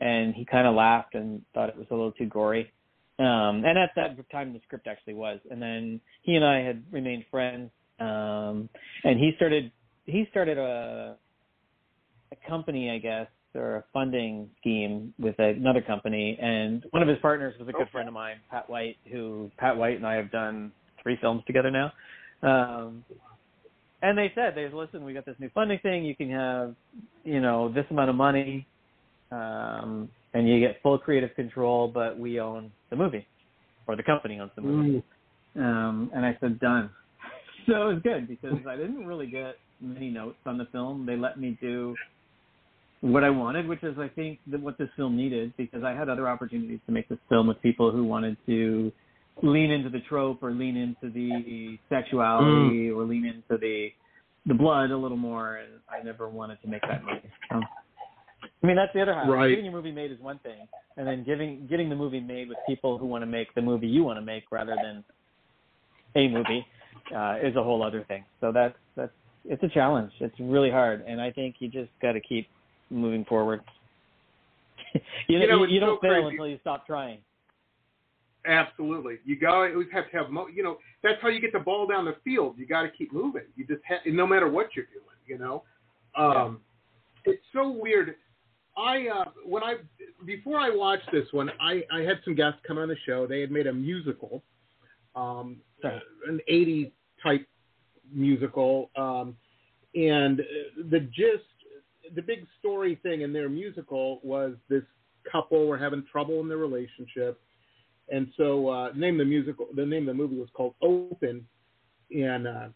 and he kind of laughed and thought it was a little too gory. Um, and at that time, the script actually was. And then he and I had remained friends. Um, and he started he started a a company, I guess, or a funding scheme with another company. And one of his partners was a good Okay. friend of mine, Pat White, who Pat White and I have done three films together now. Um, and they said, "They said, listen, we got this new funding thing. You can have, you know, this amount of money, um, and you get full creative control, but we own the movie, or the company owns the movie." Mm. Um, and I said, "Done." So it was good because I didn't really get many notes on the film. They let me do what I wanted, which is I think that what this film needed because I had other opportunities to make this film with people who wanted to lean into the trope or lean into the sexuality or lean into the the blood a little more and I never wanted to make that movie. So, I mean that's the other half. Right. Getting your movie made is one thing. And then giving getting the movie made with people who want to make the movie you want to make rather than a movie uh, is a whole other thing. So that's that's it's a challenge. It's really hard, and I think you just got to keep moving forward. you, You know, you, you don't so fail crazy. until you stop trying. Absolutely. You got to always have to have, mo- you know, that's how you get the ball down the field. You got to keep moving. You just have, no matter what you're doing, you know. Um, It's so weird. I uh, when I before I watched this one, I I had some guests come on the show. They had made a musical, um, an '80s type musical, um, and the gist, the big story thing in their musical was this couple were having trouble in their relationship, and so uh, name the musical, the name of the movie was called Open, and uh,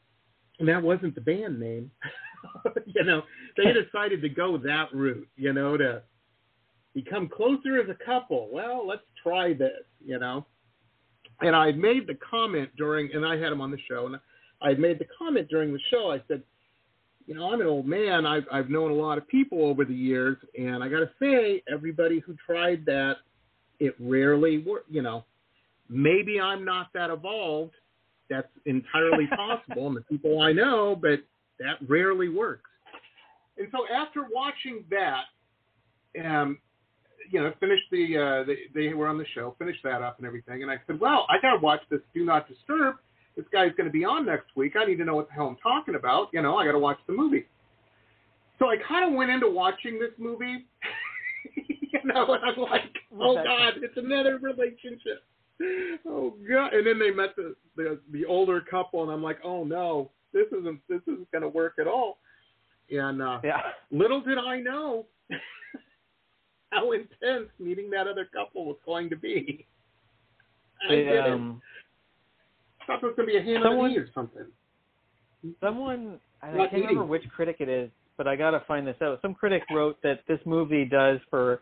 and that wasn't the band name. you know, they decided to go that route. You know, to become closer as a couple. Well, let's try this. You know, and I made the comment during, and I had him on the show, and I had made the comment during the show. I said, you know, I'm an old man. I've I've known a lot of people over the years, and I got to say, everybody who tried that, it rarely worked. You know, maybe I'm not that evolved. That's entirely possible, and the people I know, but that rarely works. And so after watching that, um, you know, finished the, uh, they, they were on the show, finished that up and everything, and I said, well, I got to watch this Do Not Disturb. This guy's going to be on next week. I need to know what the hell I'm talking about. You know, I got to watch the movie. So I kind of went into watching this movie, you know, and I'm like, oh God, it's another relationship. Oh God! And then they met the the, the older couple, and I'm like, oh no, this isn't this isn't going to work at all. And uh, Yeah. little did I know how intense meeting that other couple was going to be. I They, didn't. um, thought it was going to be a hand someone- on the knee or something. someone I Not can't remember which critic it is, but I gotta find this out. Some critic wrote that this movie does for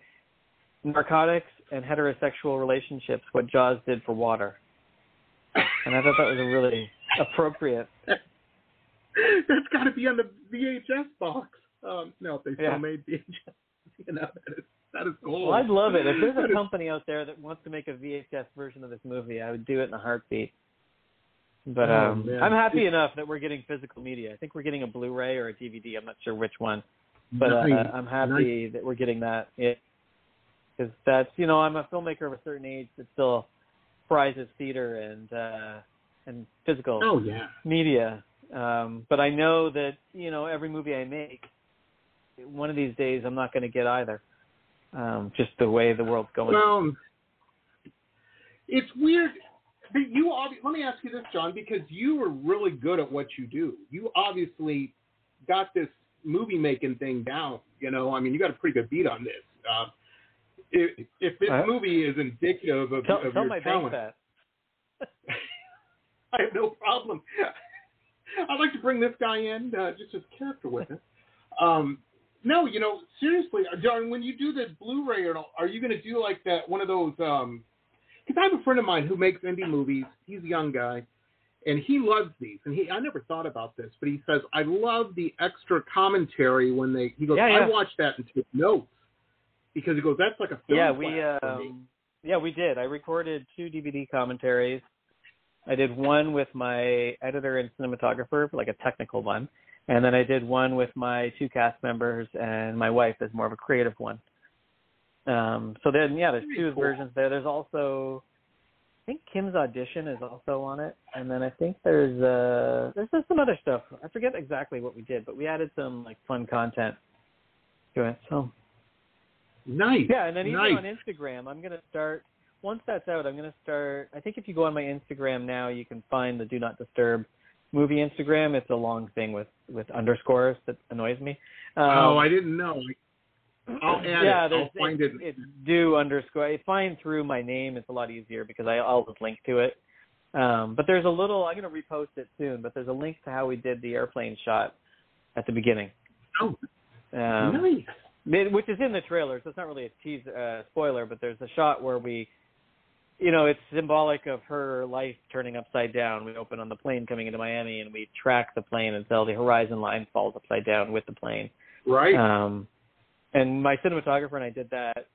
narcotics and heterosexual relationships what Jaws did for water, and I thought that was a really appropriate. That's got to be on the VHS box. Um, no, if they still Yeah. made VHS, you know, that is that is gold. Well, I'd love it if there's a company out there that wants to make a VHS version of this movie. I would do it in a heartbeat. But Oh, um, man. I'm happy enough that we're getting physical media. I think we're getting a Blu-ray or a DVD. I'm not sure which one. but uh, I'm happy that we're getting that. Because that's you know I'm a filmmaker of a certain age that still prizes theater and uh, and physical Oh yeah. media. Um, but I know that you know every movie I make, one of these days I'm not going to get either. Um, just the way the world's going. Well, it's weird. But you obvi- let me ask you this, John, because you were really good at what you do. You obviously got this movie making thing down. You know, I mean, you got a pretty good beat on this. Uh, if, if this Uh, movie is indicative of, tell of tell your my talent, bank that. I have no problem. I'd like to bring this guy in uh, just as character witness. Um, no, you know, seriously, uh, John, when you do the Blu-ray, or are you going to do like that one of those? Because I have a friend of mine who makes indie movies. He's a young guy, and he loves these. And he, I never thought about this, but he says I love the extra commentary when they. He goes, Yeah, yeah. I watch that and take notes because he goes, that's like a film yeah, we um, yeah we did. I recorded two DVD commentaries. I did one with my editor and cinematographer, like a technical one, and then I did one with my two cast members and my wife as more of a creative one. Um, so then, yeah, there's two Cool. versions there. There's also, I think Kim's audition is also on it, and then I think there's uh there's just some other stuff. I forget exactly what we did, but we added some like fun content to it. So Nice. yeah, and then even nice. on Instagram, I'm gonna start. Once that's out, I'm gonna start. I think if you go on my Instagram now, you can find the Do Not Disturb movie Instagram. It's a long thing with with underscores that annoys me. Um, oh, I didn't know. I'll add yeah, it. I'll find it. It's do underscore. I find through my name. It's a lot easier because I I'll just link to it. Um, but there's a little. I'm gonna repost it soon. But there's a link to how we did the airplane shot at the beginning. Oh, Um, nice. Which is in the trailer, so it's not really a tease uh, spoiler, but there's a shot where we, you know, it's symbolic of her life turning upside down. We open on the plane coming into Miami, and we track the plane until the horizon line falls upside down with the plane. Right. Um, and my cinematographer and I did that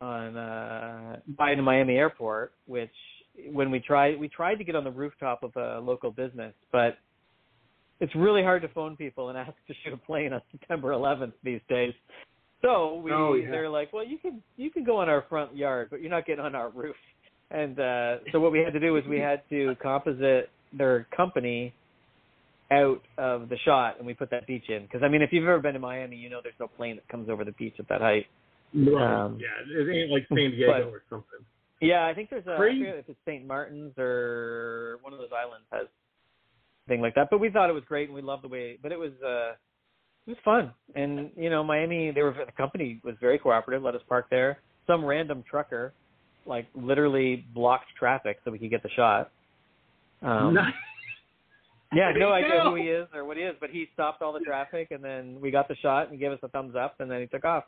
on uh, by the Miami airport, which when we tried we tried to get on the rooftop of a local business, but it's really hard to phone people and ask to shoot a plane on September 11th these days. So we Oh, yeah. they're like, well, you can you can go on our front yard, but you're not getting on our roof. and uh, so what we had to do was we had to composite their company out of the shot, and we put that beach in. Because I mean, if you've ever been to Miami, you know there's no plane that comes over the beach at that height. Right. Um, yeah, it ain't like San Diego but- or something. Yeah, I think there's a I Crazy. forget if it's St. Martin's or one of those islands has thing like that. But we thought it was great and we loved the way. But it was uh it was fun. And you know, Miami, they were the company was very cooperative. Let us park there. Some random trucker, like literally blocked traffic so we could get the shot. Um, Nice. yeah, no idea who he is or what he is, but he stopped all the traffic and then we got the shot and gave us a thumbs up and then he took off.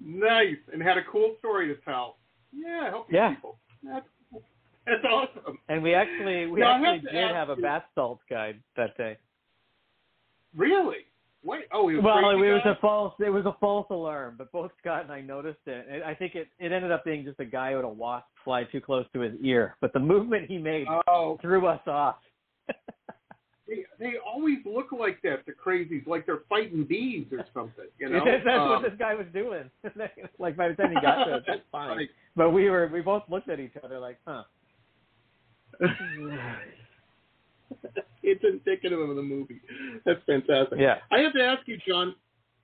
Nice, and had a cool story to tell. Yeah, help Yeah. people. That's, that's awesome. And we actually we Now, actually did have a bath salts guide that day. Really? Wait. Oh, was Well, it was guy? a false it was a false alarm, but both Scott and I noticed it. And I think it it ended up being just a guy who had a wasp fly too close to his ear. But the movement he made Oh, threw us off. they, they always look like that. The crazies, like they're fighting bees or something. You know. That's Um, what this guy was doing. like by the time he got to it, That's fine. funny. But we were we both looked at each other like, huh. it's indicative of the movie. That's fantastic. Yeah. I have to ask you, John,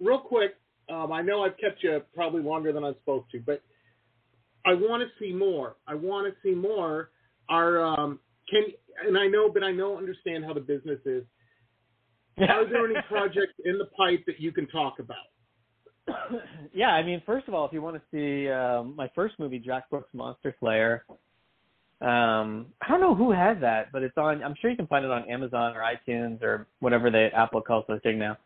real quick. Um, I know I've kept you probably longer than I'm supposed to, but I want to see more. I want to see more. Are um, can and I know, but I know understand how the business is. Are there any projects in the pipe that you can talk about? yeah, I mean, first of all, if you want to see um, my first movie, Jack Brooks Monster Slayer, um, I don't know who has that, but it's on. I'm sure you can find it on Amazon or iTunes or whatever the Apple calls those thing now.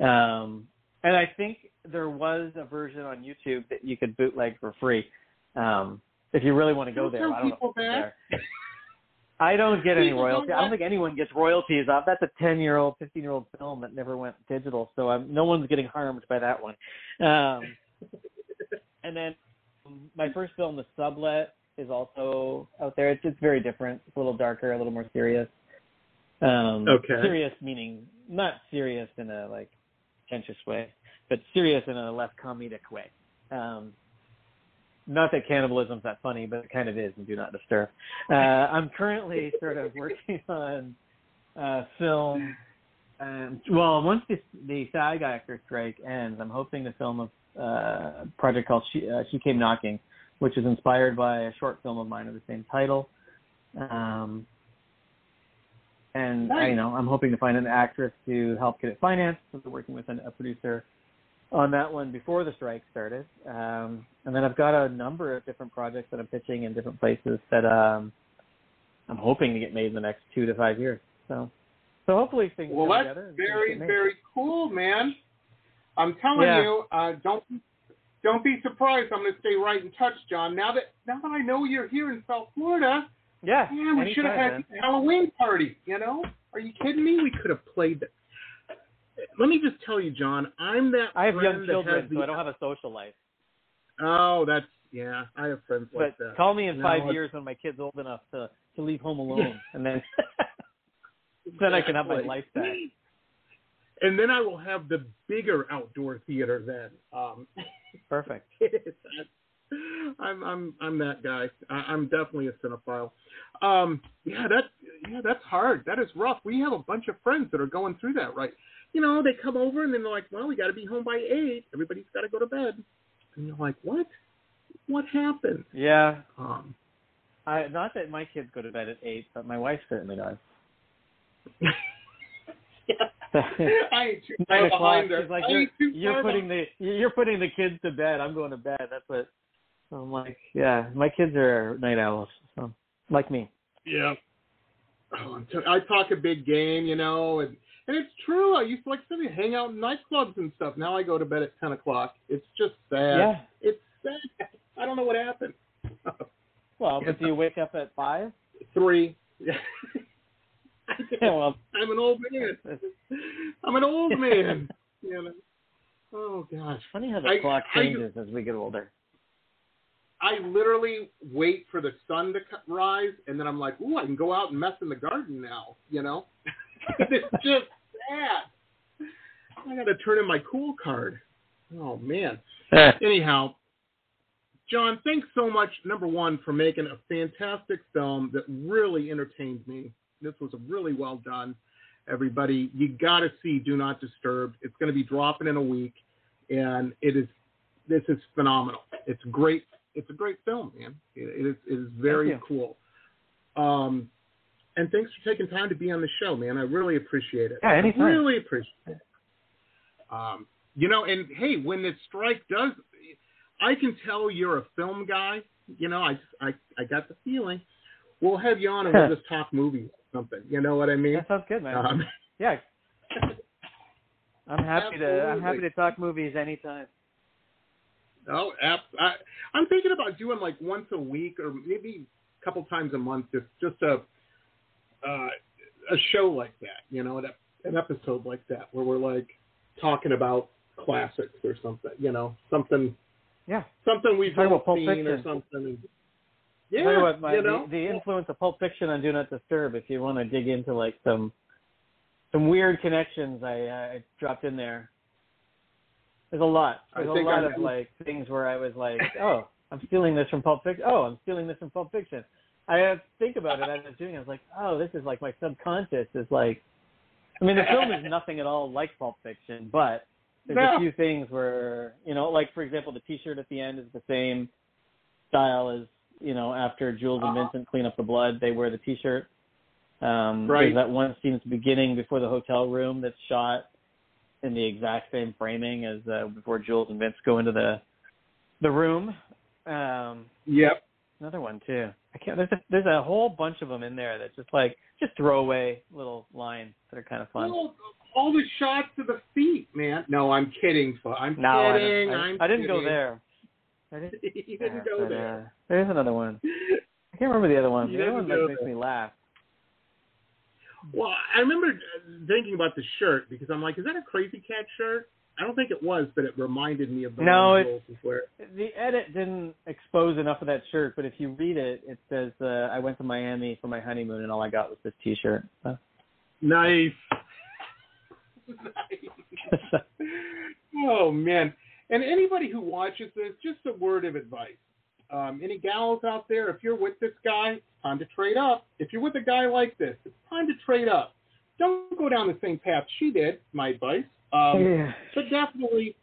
Um, and I think there was a version on YouTube that you could bootleg for free. Um, if you really want to go there, I don't know. people if it's there. I don't get any royalties. I don't think anyone gets royalties off. That's a ten-year-old, fifteen-year-old film that never went digital, so I'm, no one's getting harmed by that one. Um, and then um, my first film, The Sublet, is also out there. It's it's very different. It's a little darker, a little more serious. Um, Okay. Serious meaning not serious in a like pretentious way, but serious in a less comedic way. Um, not that cannibalism's that funny, but it kind of is, and do not disturb. Uh, I'm currently sort of working on uh, film. Um, well, once the, the SAG actor strike ends, I'm hoping to film a uh, project called she, uh, she Came Knocking, which is inspired by a short film of mine of the same title. Um, and I, you know, I'm hoping to find an actress to help get it financed. So we're working with an, a producer on that one before the strike started. Um, and then I've got a number of different projects that I'm pitching in different places that um, I'm hoping to get made in the next two to five years. So, so hopefully things Well, come that's together. very, very cool, man. I'm telling Yeah. you, uh, don't don't be surprised. I'm going to stay right in touch, John. Now that now that I know you're here in South Florida, Yeah, man, we should have had man. a Halloween party. You know? Are you kidding me? We could have played that. Let me just tell you, John. I'm that. I have young children, the- so I don't have a social life. Oh, that's yeah. I have friends But like that. call me in No, five it's- years when my kid's old enough to to leave home alone, and then then I can have my life back. And then I will have the bigger outdoor theater then. Um, Perfect. I'm I'm I'm that guy. I, I'm definitely a cinephile. Um, yeah, that yeah, that's hard. That is rough. We have a bunch of friends that are going through that. Right? You know, they come over and then they're like, "Well, we got to be home by eight. Everybody's got to go to bed." And you're like, "What? What happened?" Yeah, Um, I not that my kids go to bed at eight, but my wife certainly does. I ain't too far behind her. She's like, you're, you're putting the you're putting the kids to bed. I'm going to bed. That's what. I'm like, yeah, my kids are night owls, so like me. Yeah. Oh, t- I talk a big game, you know, and and it's true. I used to like to hang out in nightclubs and stuff. Now I go to bed at ten o'clock. It's just sad. Yeah. It's sad. I don't know what happened. Well, but do you wake up at five? Three. Yeah. Yeah, well, I'm an old man. I'm an old man. You know. Oh gosh. funny how the I- clock I- changes as we get older. I literally wait for the sun to rise, and then I'm like, "Ooh, I can go out and mess in the garden now." You know, it's just sad. I got to turn in my cool card. Oh man. Anyhow, John, thanks so much, number one, for making a fantastic film that really entertained me. This was really well done. Everybody, you got to see Do Not Disturb. It's going to be dropping in a week, and it is this is phenomenal. It's great. It's a great film, man. It, it is it is very cool. Um, and thanks for taking time to be on the show, man. I really appreciate it. Yeah, anytime. I really appreciate it. Um, you know, and hey, when this strike does, I can tell you're a film guy. You know, I I I got the feeling. We'll have you on and we'll just talk movies something. You know what I mean? That sounds good, man. Um, yeah. I'm happy to I'm happy to talk movies anytime. Oh, ab- I, I'm thinking about doing like once a week or maybe a couple times a month, just just a uh, a show like that. You know, an, an episode like that where we're like talking about classics or something. You know, something Yeah. something we've all seen or Fiction. Something. Tell Yeah, you what, my, you know. the, the influence of Pulp Fiction on Do Not Disturb. If you want to dig into like some some weird connections, I, I dropped in there. There's a lot. There's a lot I of like things where I was like, oh, I'm stealing this from Pulp Fiction. Oh, I'm stealing this from Pulp Fiction. I had to think about it as I was doing. it. I was like, oh, this is like my subconscious is like. I mean, the film is nothing at all like Pulp Fiction, but there's No. a few things where you know, like for example, the T-shirt at the end is the same style as you know after Jules and Uh-huh. Vincent clean up the blood, they wear the T-shirt. Um, Right. There's that one scene at the beginning before the hotel room that's shot in the exact same framing as uh, before Jules and Vince go into the the room. Um, Yep. another one too. I can't. There's a, there's a whole bunch of them in there that just like just throwaway little lines that are kind of fun. Well, all the shots of the feet, man. No, I'm kidding. I'm no, kidding. don't- I, I'm I didn't go there. I you didn't yeah, go but, there. Uh, there's another one. I can't remember the other one. You the other one like, makes there. me laugh. Well, I remember uh, thinking about the shirt because I'm like, is that a Crazy Cat shirt? I don't think it was, but it reminded me of the No, Jules. The edit didn't expose enough of that shirt, but if you read it, it says uh, I went to Miami for my honeymoon and all I got was this T-shirt. So. Nice. nice. oh man! And anybody who watches this, just a word of advice. Um, any gals out there, if you're with this guy, it's time to trade up. If you're with a guy like this, it's time to trade up. Don't go down the same path she did. My advice. Um, yeah. but definitely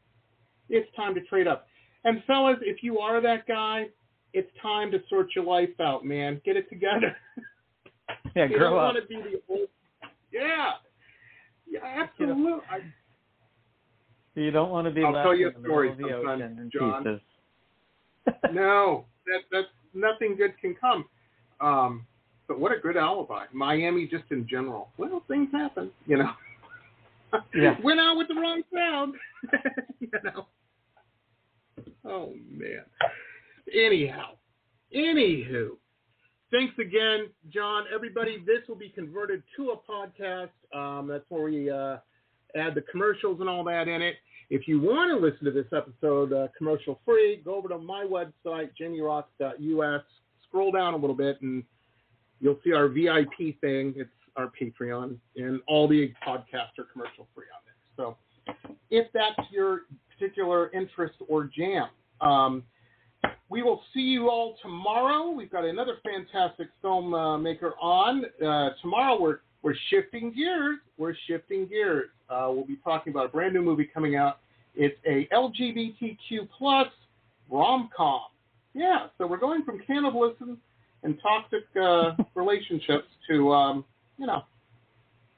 it's time to trade up. And fellas, if you are that guy, it's time to sort your life out, man. Get it together. Yeah, you grow don't up. want to be the old. Yeah. Yeah, absolutely. You don't want to be I'll left tell you a story of the sometime, ocean in John. no, that that's nothing good can come. Um, but what a good alibi. Miami, just in general. Well, things happen, you know. Yeah. Went out with the wrong sound, you know. Oh man. Anyhow, anywho, thanks again, John. Everybody, this will be converted to a podcast. Um, that's where we uh, add the commercials and all that in it. If you want to listen to this episode uh, commercial free, go over to my website, jamieroxx.us. Scroll down a little bit, and you'll see our VIP thing. It's our Patreon, and all the podcasts are commercial free on there. So, if that's your particular interest or jam, um, we will see you all tomorrow. We've got another fantastic film uh, maker on. Uh, tomorrow we're we're shifting gears. We're shifting gears. Uh, we'll be talking about a brand new movie coming out. It's a LGBTQ plus rom com. Yeah, so we're going from cannibalism and toxic uh, relationships to um, you know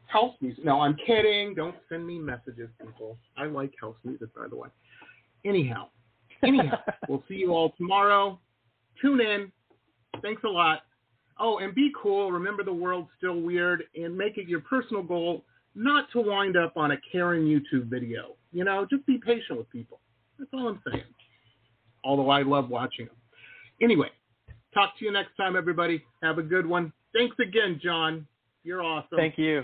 house music. No, I'm kidding. Don't send me messages, people. I like house music, by the way. Anyhow, anyhow, we'll see you all tomorrow. Tune in. Thanks a lot. Oh, and be cool. Remember the world's still weird, and make it your personal goal not to wind up on a Karen YouTube video. You know, just be patient with people. That's all I'm saying. Although I love watching them. Anyway, talk to you next time, everybody. Have a good one. Thanks again, John. You're awesome. Thank you.